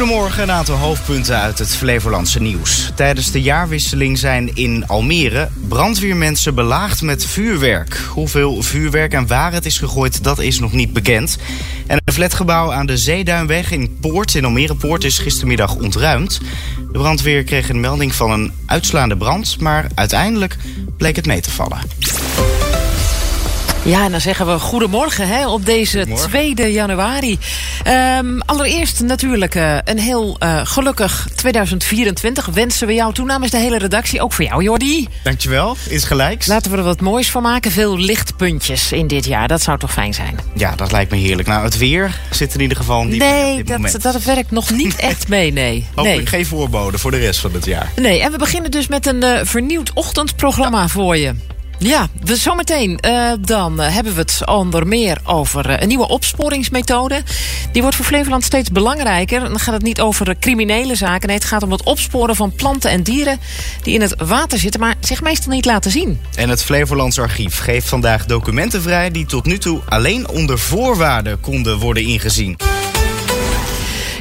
Goedemorgen, een aantal hoofdpunten uit het Flevolandse nieuws. Tijdens de jaarwisseling zijn in Almere brandweermensen belaagd met vuurwerk. Hoeveel vuurwerk en waar het is gegooid, dat is nog niet bekend. En een flatgebouw aan de Zeeduinweg in Poort, in Almere Poort, is gistermiddag ontruimd. De brandweer kreeg een melding van een uitslaande brand, maar uiteindelijk bleek het mee te vallen. Ja, en dan zeggen we goedemorgen hè, op deze 2 januari. Um, allereerst natuurlijk uh, een heel uh, gelukkig 2024 wensen we jou toe namens de hele redactie. Ook voor jou, Jordi. Dankjewel, is gelijk. Laten we er wat moois van maken. Veel lichtpuntjes in dit jaar. Dat zou toch fijn zijn? Ja, dat lijkt me heerlijk. Nou, het weer zit in ieder geval niet Nee, dat, dat werkt nog niet echt mee, nee. Hopelijk nee. geen voorbode voor de rest van het jaar. Nee, en we beginnen dus met een uh, vernieuwd ochtendprogramma ja. voor je. Ja, dus zometeen uh, dan uh, hebben we het onder meer over uh, een nieuwe opsporingsmethode. Die wordt voor Flevoland steeds belangrijker. Dan gaat het niet over criminele zaken. Nee, het gaat om het opsporen van planten en dieren die in het water zitten, maar zich meestal niet laten zien. En het Flevolands Archief geeft vandaag documenten vrij die tot nu toe alleen onder voorwaarden konden worden ingezien.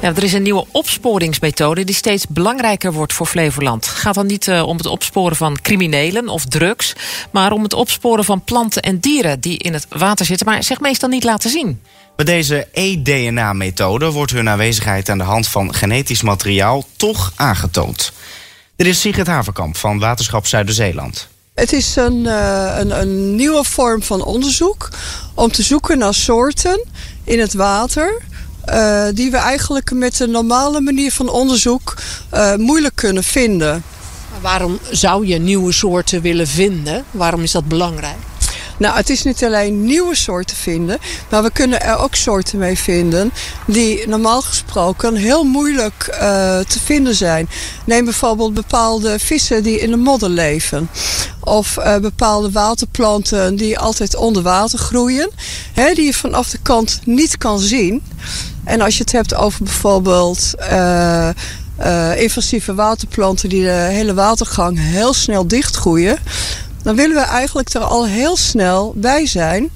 Ja, er is een nieuwe opsporingsmethode die steeds belangrijker wordt voor Flevoland. Het gaat dan niet uh, om het opsporen van criminelen of drugs, maar om het opsporen van planten en dieren die in het water zitten, maar zich meestal niet laten zien. Bij deze e-DNA-methode wordt hun aanwezigheid aan de hand van genetisch materiaal toch aangetoond. Dit is Sigrid Haverkamp van Waterschap Zuiderzeeland. Het is een, uh, een, een nieuwe vorm van onderzoek om te zoeken naar soorten in het water uh, die we eigenlijk met de normale manier van onderzoek uh, moeilijk kunnen vinden. Maar waarom zou je nieuwe soorten willen vinden? Waarom is dat belangrijk? Nou, het is niet alleen nieuwe soorten vinden, maar we kunnen er ook soorten mee vinden die normaal gesproken heel moeilijk uh, te vinden zijn. Neem bijvoorbeeld bepaalde vissen die in de modder leven. Of uh, bepaalde waterplanten die altijd onder water groeien, hè, die je vanaf de kant niet kan zien. En als je het hebt over bijvoorbeeld uh, uh, invasieve waterplanten die de hele watergang heel snel dichtgroeien, dan willen we eigenlijk er al heel snel bij zijn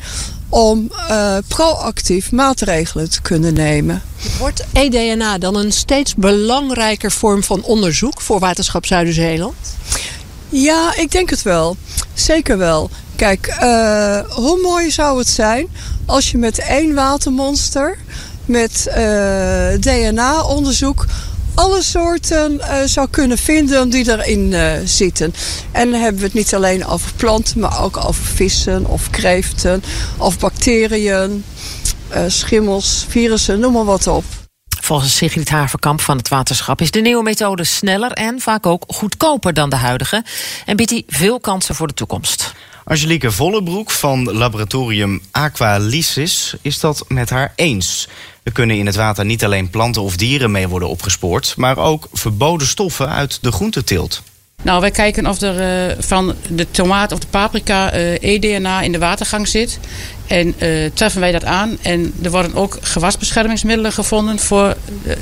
om uh, proactief maatregelen te kunnen nemen. Wordt eDNA dan een steeds belangrijker vorm van onderzoek voor Waterschap Zuiderzeeland? Ja, ik denk het wel. Zeker wel. Kijk, uh, hoe mooi zou het zijn als je met één watermonster met uh, DNA-onderzoek alle soorten uh, zou kunnen vinden die erin uh, zitten. En dan hebben we het niet alleen over planten, maar ook over vissen of kreeften of bacteriën, uh, schimmels, virussen, noem maar wat op. Volgens Sigrid Haverkamp van het waterschap is de nieuwe methode sneller en vaak ook goedkoper dan de huidige en biedt die veel kansen voor de toekomst. Angelique Vollebroek van laboratorium Aqualysis is dat met haar eens. Er kunnen in het water niet alleen planten of dieren mee worden opgespoord, maar ook verboden stoffen uit de groenteteelt. Nou, wij kijken of er uh, van de tomaat of de paprika uh, eDNA in de watergang zit. En uh, treffen wij dat aan. En er worden ook gewasbeschermingsmiddelen gevonden voor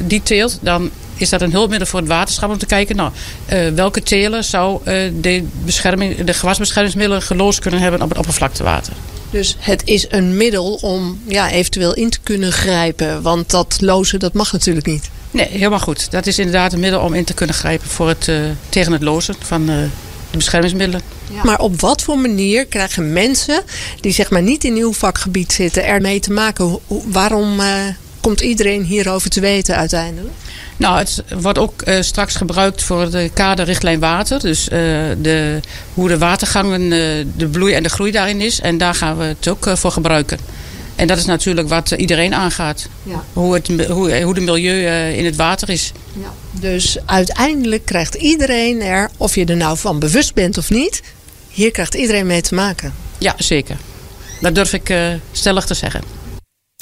die teelt. Dan is dat een hulpmiddel voor het waterschap om te kijken... Nou, welke telen zou de, bescherming, de gewasbeschermingsmiddelen geloosd kunnen hebben op het oppervlaktewater. Dus het is een middel om ja, eventueel in te kunnen grijpen. Want dat lozen, dat mag natuurlijk niet. Nee, helemaal goed. Dat is inderdaad een middel om in te kunnen grijpen voor het, uh, tegen het lozen van uh, de beschermingsmiddelen. Ja. Maar op wat voor manier krijgen mensen die zeg maar niet in uw vakgebied zitten ermee te maken? Waarom uh, komt iedereen hierover te weten uiteindelijk? Nou, het wordt ook uh, straks gebruikt voor de kaderrichtlijn water. Dus uh, de, hoe de watergangen, uh, de bloei en de groei daarin is. En daar gaan we het ook voor gebruiken. En dat is natuurlijk wat iedereen aangaat. Ja. Hoe, het, hoe, hoe de milieu in het water is. Ja. Dus uiteindelijk krijgt iedereen er, of je er nou van bewust bent of niet... hier krijgt iedereen mee te maken. Ja, zeker. Dat durf ik stellig te zeggen.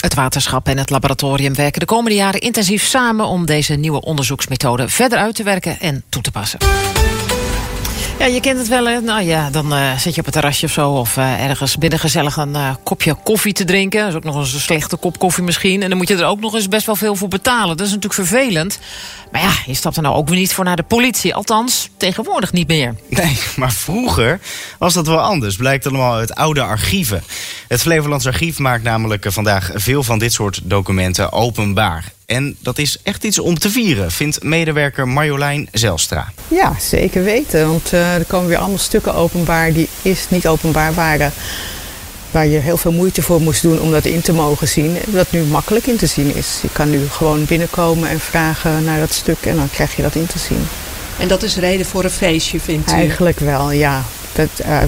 Het waterschap en het laboratorium werken de komende jaren intensief samen om deze nieuwe onderzoeksmethode verder uit te werken en toe te passen. Ja, je kent het wel, hè? Nou ja, dan uh, zit je op het terrasje of zo... of uh, ergens binnen gezellig een uh, kopje koffie te drinken. Dat is ook nog eens een slechte kop koffie misschien. En dan moet je er ook nog eens best wel veel voor betalen. Dat is natuurlijk vervelend. Maar ja, je stapt er nou ook weer niet voor naar de politie. Althans, tegenwoordig niet meer. Nee, maar vroeger was dat wel anders. Blijkt allemaal uit oude archieven. Het Flevolands Archief maakt namelijk vandaag veel van dit soort documenten openbaar. En dat is echt iets om te vieren, vindt medewerker Marjolein Zelstra. Ja, zeker weten. Want uh, er komen weer allemaal stukken openbaar die eerst niet openbaar waren. Waar je heel veel moeite voor moest doen om dat in te mogen zien. Dat nu makkelijk in te zien is. Je kan nu gewoon binnenkomen en vragen naar dat stuk en dan krijg je dat in te zien. En dat is reden voor een feestje, vindt u? Eigenlijk wel, ja. Dat, uh,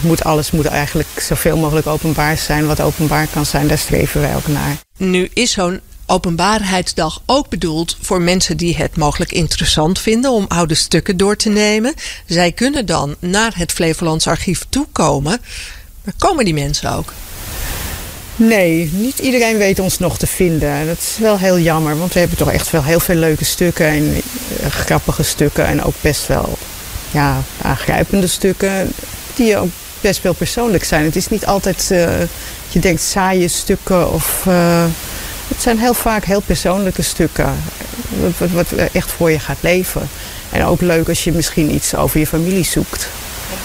moet, alles moet eigenlijk zoveel mogelijk openbaar zijn. Wat openbaar kan zijn, daar streven wij ook naar. Nu is zo'n openbaarheidsdag ook bedoeld voor mensen die het mogelijk interessant vinden om oude stukken door te nemen. Zij kunnen dan naar het Flevolands archief toekomen. Maar komen die mensen ook? Nee, niet iedereen weet ons nog te vinden. Dat is wel heel jammer, want we hebben toch echt wel heel veel leuke stukken en uh, grappige stukken en ook best wel ja, aangrijpende stukken die ook best wel persoonlijk zijn. Het is niet altijd, uh, je denkt, saaie stukken of... Uh, het zijn heel vaak heel persoonlijke stukken. Wat, wat, echt voor je gaat leven. En ook leuk als je misschien iets over je familie zoekt.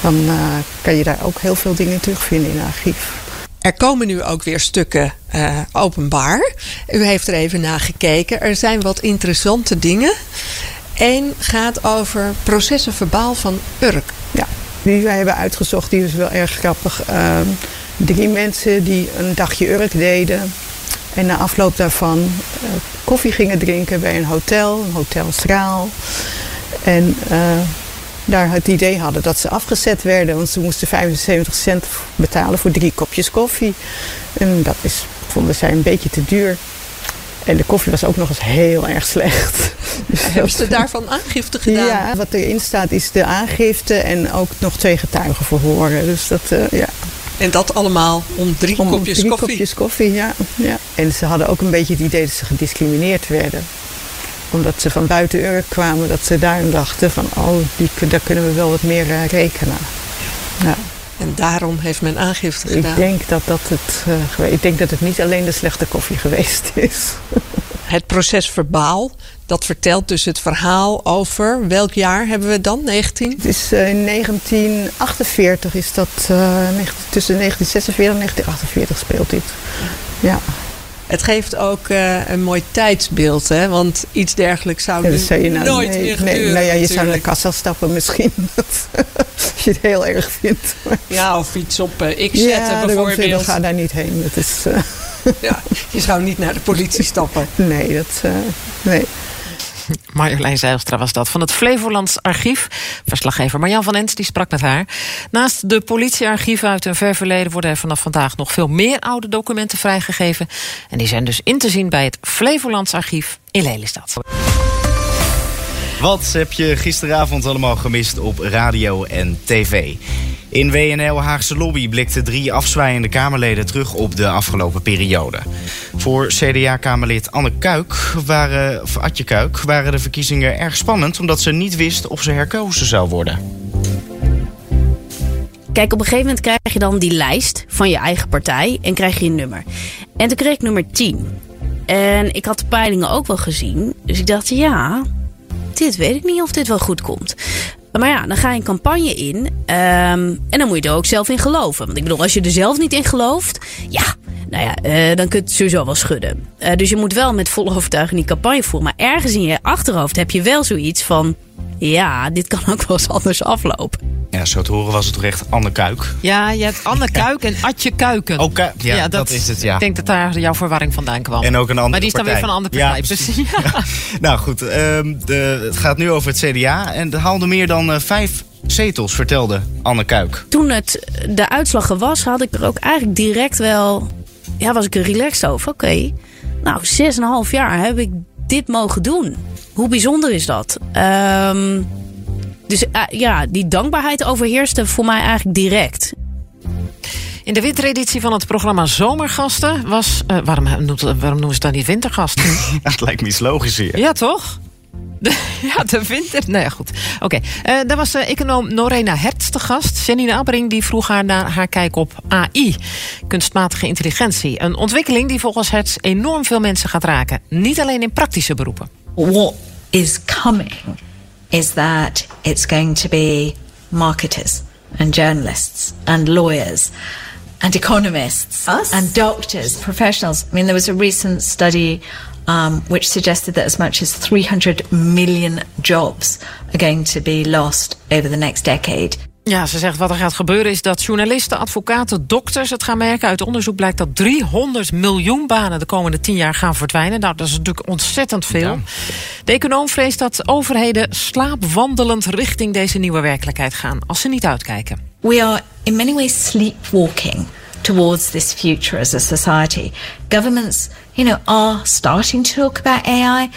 Dan uh, kan je daar ook heel veel dingen terugvinden in het archief. Er komen nu ook weer stukken uh, openbaar. U heeft er even naar gekeken. Er zijn wat interessante dingen. Eén gaat over processen verbaal van Urk. Ja, die wij hebben uitgezocht, die is wel erg grappig. Uh, drie mensen die een dagje Urk deden. En na afloop daarvan uh, koffie gingen drinken bij een hotel, een hotel Straal. En uh, daar het idee hadden dat ze afgezet werden. Want ze moesten 75 cent betalen voor drie kopjes koffie. En dat is, vonden zij een beetje te duur. En de koffie was ook nog eens heel erg slecht. Dus Hebben ze daarvan aangifte gedaan? Ja, wat erin staat is de aangifte en ook nog twee getuigen verhoren. Dus dat, uh, ja. En dat allemaal om drie om kopjes drie koffie? kopjes koffie, ja, ja. En ze hadden ook een beetje het idee dat ze gediscrimineerd werden. Omdat ze van buiten Urk kwamen, dat ze daarom dachten van... oh, die, daar kunnen we wel wat meer uh, rekenen. Ja. En daarom heeft men aangifte gedaan? Ik denk dat, dat het, uh, ik denk dat het niet alleen de slechte koffie geweest is. Het proces verbaal, dat vertelt dus het verhaal over... welk jaar hebben we dan? 19? Het is uh, in 1948 is dat... Tussen 1946 en 1948 speelt dit. Ja. Het geeft ook uh, een mooi tijdsbeeld, hè? Want iets dergelijks zou, ja, dat zou je nou, nooit nee, meer nee, nou ja, je natuurlijk. zou naar de kassa stappen misschien. als je het heel erg vindt. Ja, of iets op uh, X zetten ja, bijvoorbeeld. ga daar niet heen. Dat is, uh... ja, je zou niet naar de politie stappen. Nee, dat... Nee. Marjolein Zijlstra was dat van het Flevolands Archief. Verslaggever Marjan van Ens die sprak met haar. Naast de politiearchieven uit een ver verleden worden er vanaf vandaag nog veel meer oude documenten vrijgegeven. En die zijn dus in te zien bij het Flevolands Archief in Lelystad. Wat heb je gisteravond allemaal gemist op radio en tv? In WNL Haagse Lobby blikten drie afzwaaiende Kamerleden terug op de afgelopen periode. Voor CDA-Kamerlid Anne Kuik waren, of Atje Kuik waren de verkiezingen erg spannend... omdat ze niet wist of ze herkozen zou worden. Kijk, op een gegeven moment krijg je dan die lijst van je eigen partij en krijg je een nummer. En toen kreeg ik nummer 10. En ik had de peilingen ook wel gezien. Dus ik dacht, ja, dit weet ik niet of dit wel goed komt. Maar ja, dan ga je een campagne in. Um, en dan moet je er ook zelf in geloven. Want ik bedoel, als je er zelf niet in gelooft. Ja, nou ja, uh, dan kun je het sowieso wel schudden. Uh, dus je moet wel met volle overtuiging die campagne voeren. Maar ergens in je achterhoofd heb je wel zoiets van. Ja, dit kan ook wel eens anders aflopen. Ja, zo te horen was het toch echt Anne Kuik. Ja, je hebt Anne Kuik en Atje Kuiken. Oh, Ku ja, ja dat, dat, is het, ja. Ik denk dat daar jouw verwarring vandaan kwam. En ook een andere Maar die is dan partij. weer van een andere partij. Ja, precies. Ja. nou goed, um, de, het gaat nu over het CDA. En het haalde meer dan uh, vijf zetels, vertelde Anne Kuik. Toen het de uitslag was, had ik er ook eigenlijk direct wel... Ja, was ik er relaxed over. Oké, okay. nou, zes en een half jaar heb ik dit mogen doen. Hoe bijzonder is dat? Um, dus uh, ja, die dankbaarheid overheerste voor mij eigenlijk direct. In de wintereditie van het programma Zomergasten was... Uh, waarom, noemt, waarom noemen ze het dan niet wintergasten? het lijkt me iets logisch hier. Ja, toch? Ja, de winter. Nou ja, goed. Oké, okay. uh, daar was uh, econoom Norena Hertz te gast. Janine Abbering die vroeg haar naar haar kijk op AI, kunstmatige intelligentie. Een ontwikkeling die volgens Hertz enorm veel mensen gaat raken. Niet alleen in praktische beroepen. What is coming is that it's going to be marketers and journalists and lawyers and economists Us? and doctors, professionals. I mean, there was a recent study um, which suggested that as much as 300 million jobs are going to be lost over the next decade. Ja, ze zegt wat er gaat gebeuren is dat journalisten, advocaten, dokters het gaan merken. Uit onderzoek blijkt dat 300 miljoen banen de komende 10 jaar gaan verdwijnen. Nou, dat is natuurlijk ontzettend veel. De econoom vreest dat overheden slaapwandelend richting deze nieuwe werkelijkheid gaan als ze niet uitkijken. We are in many ways sleepwalking towards this future as a society. Governments, you know, are starting to talk about AI,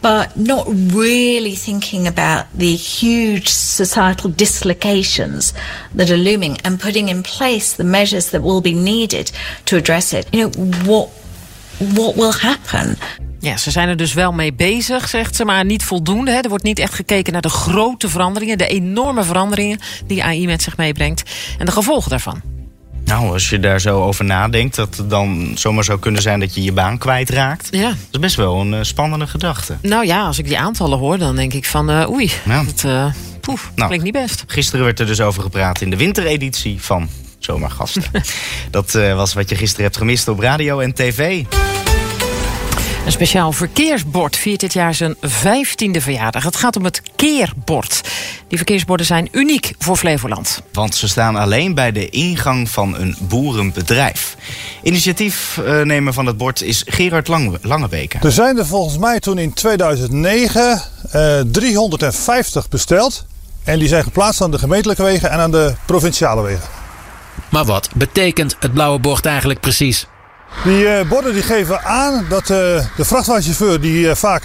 but not really thinking about the huge societal dislocations that are looming and putting in place the measures that will be needed to address it. You know, what what will happen? Ja, ze zijn er dus wel mee bezig, zegt ze, maar niet voldoende. Hè. Er wordt niet echt gekeken naar de grote veranderingen, de enorme veranderingen die AI met zich meebrengt en de gevolgen daarvan. Nou, als je daar zo over nadenkt, dat het dan zomaar zou kunnen zijn dat je je baan kwijtraakt. Ja. Dat is best wel een eh, spannende gedachte. Nou ja, als ik die aantallen hoor, dan denk ik van eh, oei, Ja. dat uh, poef, Nou. klinkt niet best. Gisteren werd er dus over gepraat in de wintereditie van Zomaar Gasten. dat eh, was wat je gisteren hebt gemist op radio en tv. Een speciaal verkeersbord viert dit jaar zijn 15e verjaardag. Het gaat om het keerbord. Die verkeersborden zijn uniek voor Flevoland. Want ze staan alleen bij de ingang van een boerenbedrijf. Initiatiefnemer van het bord is Gerard Lange, Langebeke. Er zijn er volgens mij toen in 2009 eh 350 besteld. En die zijn geplaatst aan de gemeentelijke wegen en aan de provinciale wegen. Maar wat betekent het blauwe bord eigenlijk precies? Die eh, borden die geven aan dat eh, de vrachtwagenchauffeur, die eh, vaak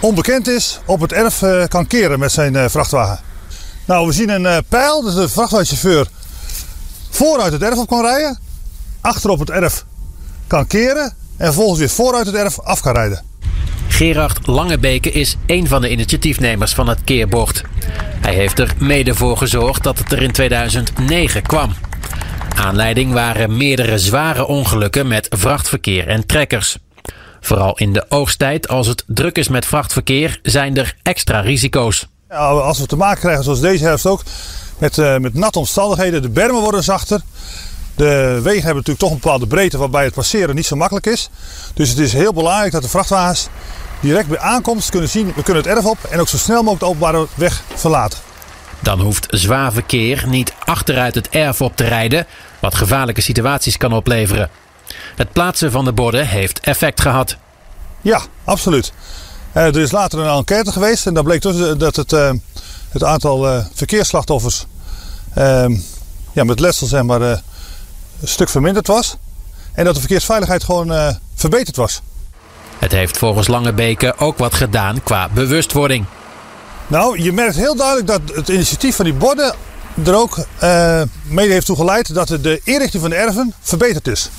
onbekend is, op het erf kan keren met zijn vrachtwagen. Nou, we zien een pijl, dus de vrachtwagenchauffeur vooruit het erf op kan rijden, achter op het erf kan keren en vervolgens weer vooruit het erf af kan rijden. Gerard Langebeke is een van de initiatiefnemers van het keerbord. Hij heeft er mede voor gezorgd dat het er in 2009 kwam. Aanleiding waren meerdere zware ongelukken met vrachtverkeer en trekkers. Vooral in de oogsttijd, als het druk is met vrachtverkeer, zijn er extra risico's. Als we te maken krijgen, zoals deze herfst ook, met, eh, met natte omstandigheden, de bermen worden zachter. De wegen hebben natuurlijk toch een bepaalde breedte waarbij het passeren niet zo makkelijk is. Dus het is heel belangrijk dat de vrachtwagens direct bij aankomst kunnen zien, we kunnen het erf op en ook zo snel mogelijk de openbare weg verlaten. Dan hoeft zwaar verkeer niet achteruit het erf op te rijden, wat gevaarlijke situaties kan opleveren. Het plaatsen van de borden heeft effect gehad. Ja, absoluut. Eh, er is later een enquête geweest en daar bleek dus dat het, eh, het aantal eh, verkeersslachtoffers ehm, ja, met letsel zeg maar, eh, een stuk verminderd was. En dat de verkeersveiligheid gewoon eh, verbeterd was. Het heeft volgens Langebeke ook wat gedaan qua bewustwording. Nou, je merkt heel duidelijk dat het initiatief van die borden er ook eh, mede heeft toe geleid dat de inrichting van de erven verbeterd is.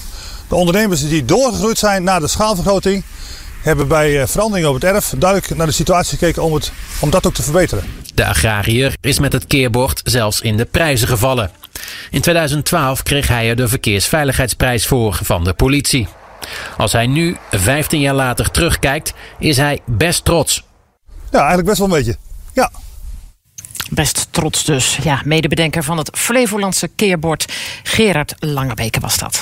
De ondernemers die doorgegroeid zijn na de schaalvergroting hebben bij eh, veranderingen op het erf duidelijk naar de situatie gekeken om, het, om dat ook te verbeteren. De agrariër is met het keerbord zelfs in de prijzen gevallen. In 2012 kreeg hij er de verkeersveiligheidsprijs voor van de politie. Als hij nu, 15 jaar later, terugkijkt, is hij best trots. Ja, eigenlijk best wel een beetje. Ja. Best trots dus. Ja, medebedenker van het Flevolandse keerbord. Gerard Langebeke was dat.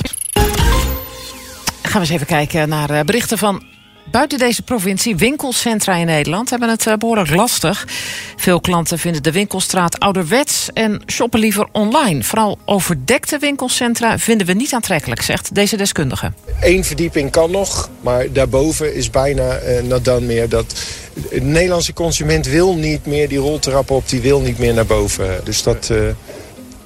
Gaan we eens even kijken naar eh, berichten van buiten deze provincie. Winkelcentra in Nederland hebben het eh, behoorlijk lastig. Veel klanten vinden de winkelstraat ouderwets en shoppen liever online. Vooral overdekte winkelcentra vinden we niet aantrekkelijk, zegt deze deskundige. Eén verdieping kan nog, maar daarboven is bijna not dan meer. Dat de Nederlandse consument wil niet meer die roltrappen op, die wil niet meer naar boven. Dus dat uh,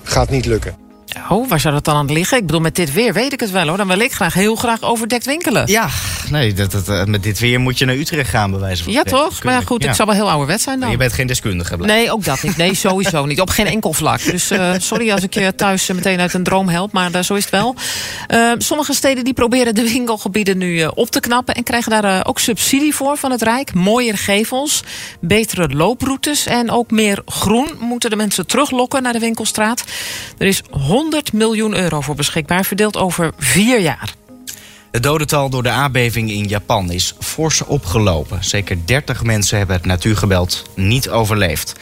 gaat niet lukken. Oh, waar zou dat dan aan liggen? Ik bedoel, met dit weer weet ik het wel hoor. Dan wil ik graag heel graag overdekt winkelen. Ja, nee, dat, dat, uh, met dit weer moet je naar Utrecht gaan, bij wijze van Ja, toch? Maar ja, goed, ja. ik zal wel heel ouderwet zijn dan. Maar je bent geen deskundige, blijf. Nee, ook dat niet. Nee, sowieso niet. Op geen enkel vlak. Dus uh, sorry als ik je thuis meteen uit een droom help, maar uh, zo is het wel. sommige steden die proberen de winkelgebieden nu op te knappen en krijgen daar ook subsidie voor van het Rijk. Mooiere gevels, betere looproutes en ook meer groen moeten de mensen teruglokken naar de winkelstraat. Er is 100 miljoen euro voor beschikbaar, verdeeld over vier jaar. Het dodental door de aardbeving in Japan is fors opgelopen. Zeker 30 mensen hebben het natuurgeweld niet overleefd.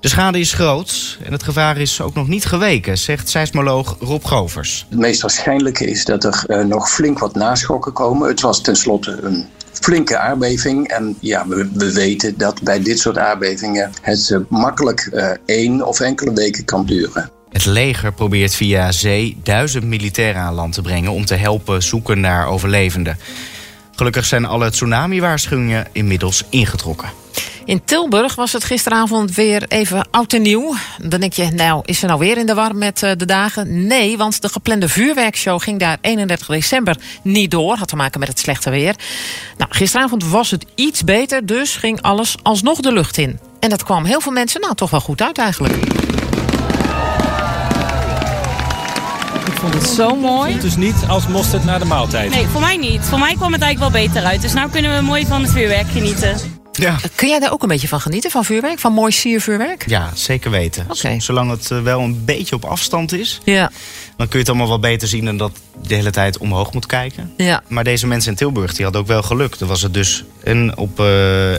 De schade is groot en het gevaar is ook nog niet geweken, zegt seismoloog Rob Govers. Het meest waarschijnlijke is dat er uh, nog flink wat naschokken komen. Het was tenslotte een flinke aardbeving. En ja, we, we, weten dat bij dit soort aardbevingen het uh, makkelijk uh, één of enkele weken kan duren. Het leger probeert via zee duizend militairen aan land te brengen om te helpen zoeken naar overlevenden. Gelukkig zijn alle tsunami-waarschuwingen inmiddels ingetrokken. In Tilburg was het gisteravond weer even oud en nieuw. Dan denk je, nou, is ze nou weer in de war met uh, de dagen? Nee, want de geplande vuurwerkshow ging daar 31 december niet door. Had te maken met het slechte weer. Nou, gisteravond was het iets beter, dus ging alles alsnog de lucht in. En dat kwam heel veel mensen nou toch wel goed uit eigenlijk. Vond het zo mooi. Dus niet als mosterd naar de maaltijd? Nee, voor mij niet. Voor mij kwam het eigenlijk wel beter uit. Dus nu kunnen we mooi van het vuurwerk genieten. Ja. Kun jij daar ook een beetje van genieten, van vuurwerk? Van mooi siervuurwerk? Ja, zeker weten. Okay. Zolang het uh, wel een beetje op afstand is, ja. dan kun je het allemaal wel beter zien dan dat de hele tijd omhoog moet kijken. Ja. Maar deze mensen in Tilburg die hadden ook wel geluk. Dan was het dus en op uh,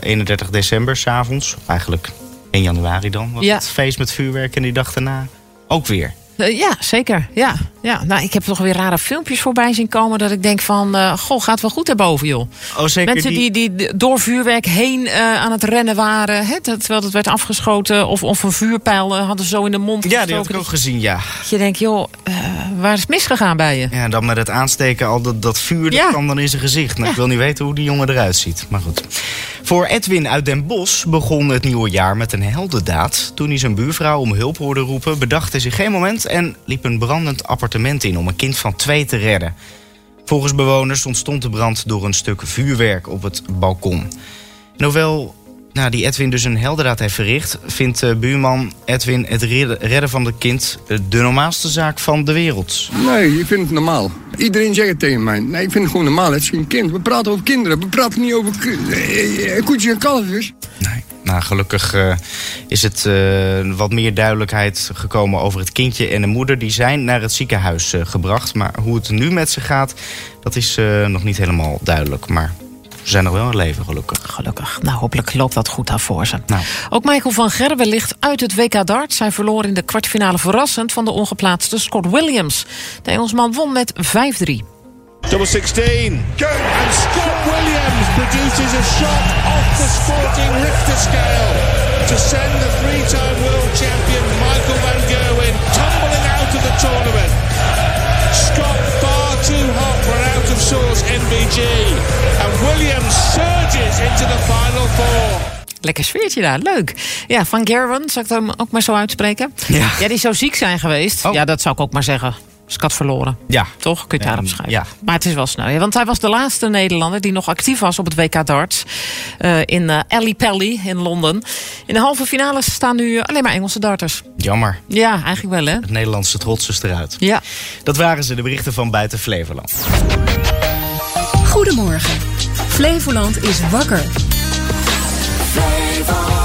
31 december s'avonds, eigenlijk 1 januari dan, was Ja. het feest met vuurwerk en die dag daarna ook weer. Uh, ja, zeker. Ja, ja. Nou, ik heb toch weer rare filmpjes voorbij zien komen dat ik denk van, uh, goh, gaat wel goed daarboven, joh. Oh, zeker Mensen die, die, die door vuurwerk heen uh, aan het rennen waren, hè, terwijl het werd afgeschoten of, of een vuurpijl hadden zo in de mond. Ja, die had ik ook gezien, ja. Dat je denkt, joh, waar is het misgegaan bij je? Ja, dan met het aansteken al dat, dat vuur, dat Ja. kwam dan in zijn gezicht. Nou, Ja. Ik wil niet weten hoe die jongen eruit ziet, maar goed. Voor Edwin uit Den Bosch begon het nieuwe jaar met een heldendaad. Toen hij zijn buurvrouw om hulp hoorde roepen, bedacht hij zich geen moment... en liep een brandend appartement in om een kind van twee te redden. Volgens bewoners ontstond de brand door een stuk vuurwerk op het balkon. En hoewel nou, die Edwin dus een heldendaad heeft verricht... vindt uh, buurman Edwin het redden van het kind uh, de normaalste zaak van de wereld. Nee, ik vind het normaal. Iedereen zegt het tegen mij. Nee, ik vind het gewoon normaal. Het is geen kind. We praten over kinderen. We praten niet over uh, koetjes en kalfjes. Nee. Nou, gelukkig uh, is het uh, wat meer duidelijkheid gekomen over het kindje en de moeder. Die zijn naar het ziekenhuis uh, gebracht. Maar hoe het nu met ze gaat, dat is nog niet helemaal duidelijk. Maar ze zijn nog wel in leven, gelukkig. Gelukkig. Nou, hopelijk loopt dat goed af voor ze. Nou. Ook Michael van Gerwen ligt uit het WK darts. Hij verloor in de kwartfinale verrassend van de ongeplaatste Scott Williams. De Engelsman won met 5-3. Double 16. Good. And Scott Williams produces a shot off the sporting Richter scale to send the three-time world champion Michael van Gerwen tumbling out of the tournament. Scott far too hot for an out of sorts MBG. And Williams surges into the final four. Lekker sfeertje daar, leuk. Ja, Van Gerwen, zal ik hem ook maar zo uitspreken? Ja. Ja, die zou ziek zijn geweest. Oh. Ja, dat zou ik ook maar zeggen. Skat verloren. Ja. Toch? Kun je daarop schrijven. ja. Maar het is wel snel. Ja, want hij was de laatste Nederlander die nog actief was op het WK darts. Uh, in uh, Alley Pally in Londen. In de halve finales staan nu alleen maar Engelse darters. Jammer. Ja, eigenlijk wel hè. Het Nederlandse trots is eruit. Ja. Dat waren ze, de berichten van buiten Flevoland. Goedemorgen. Flevoland is wakker. Flevoland.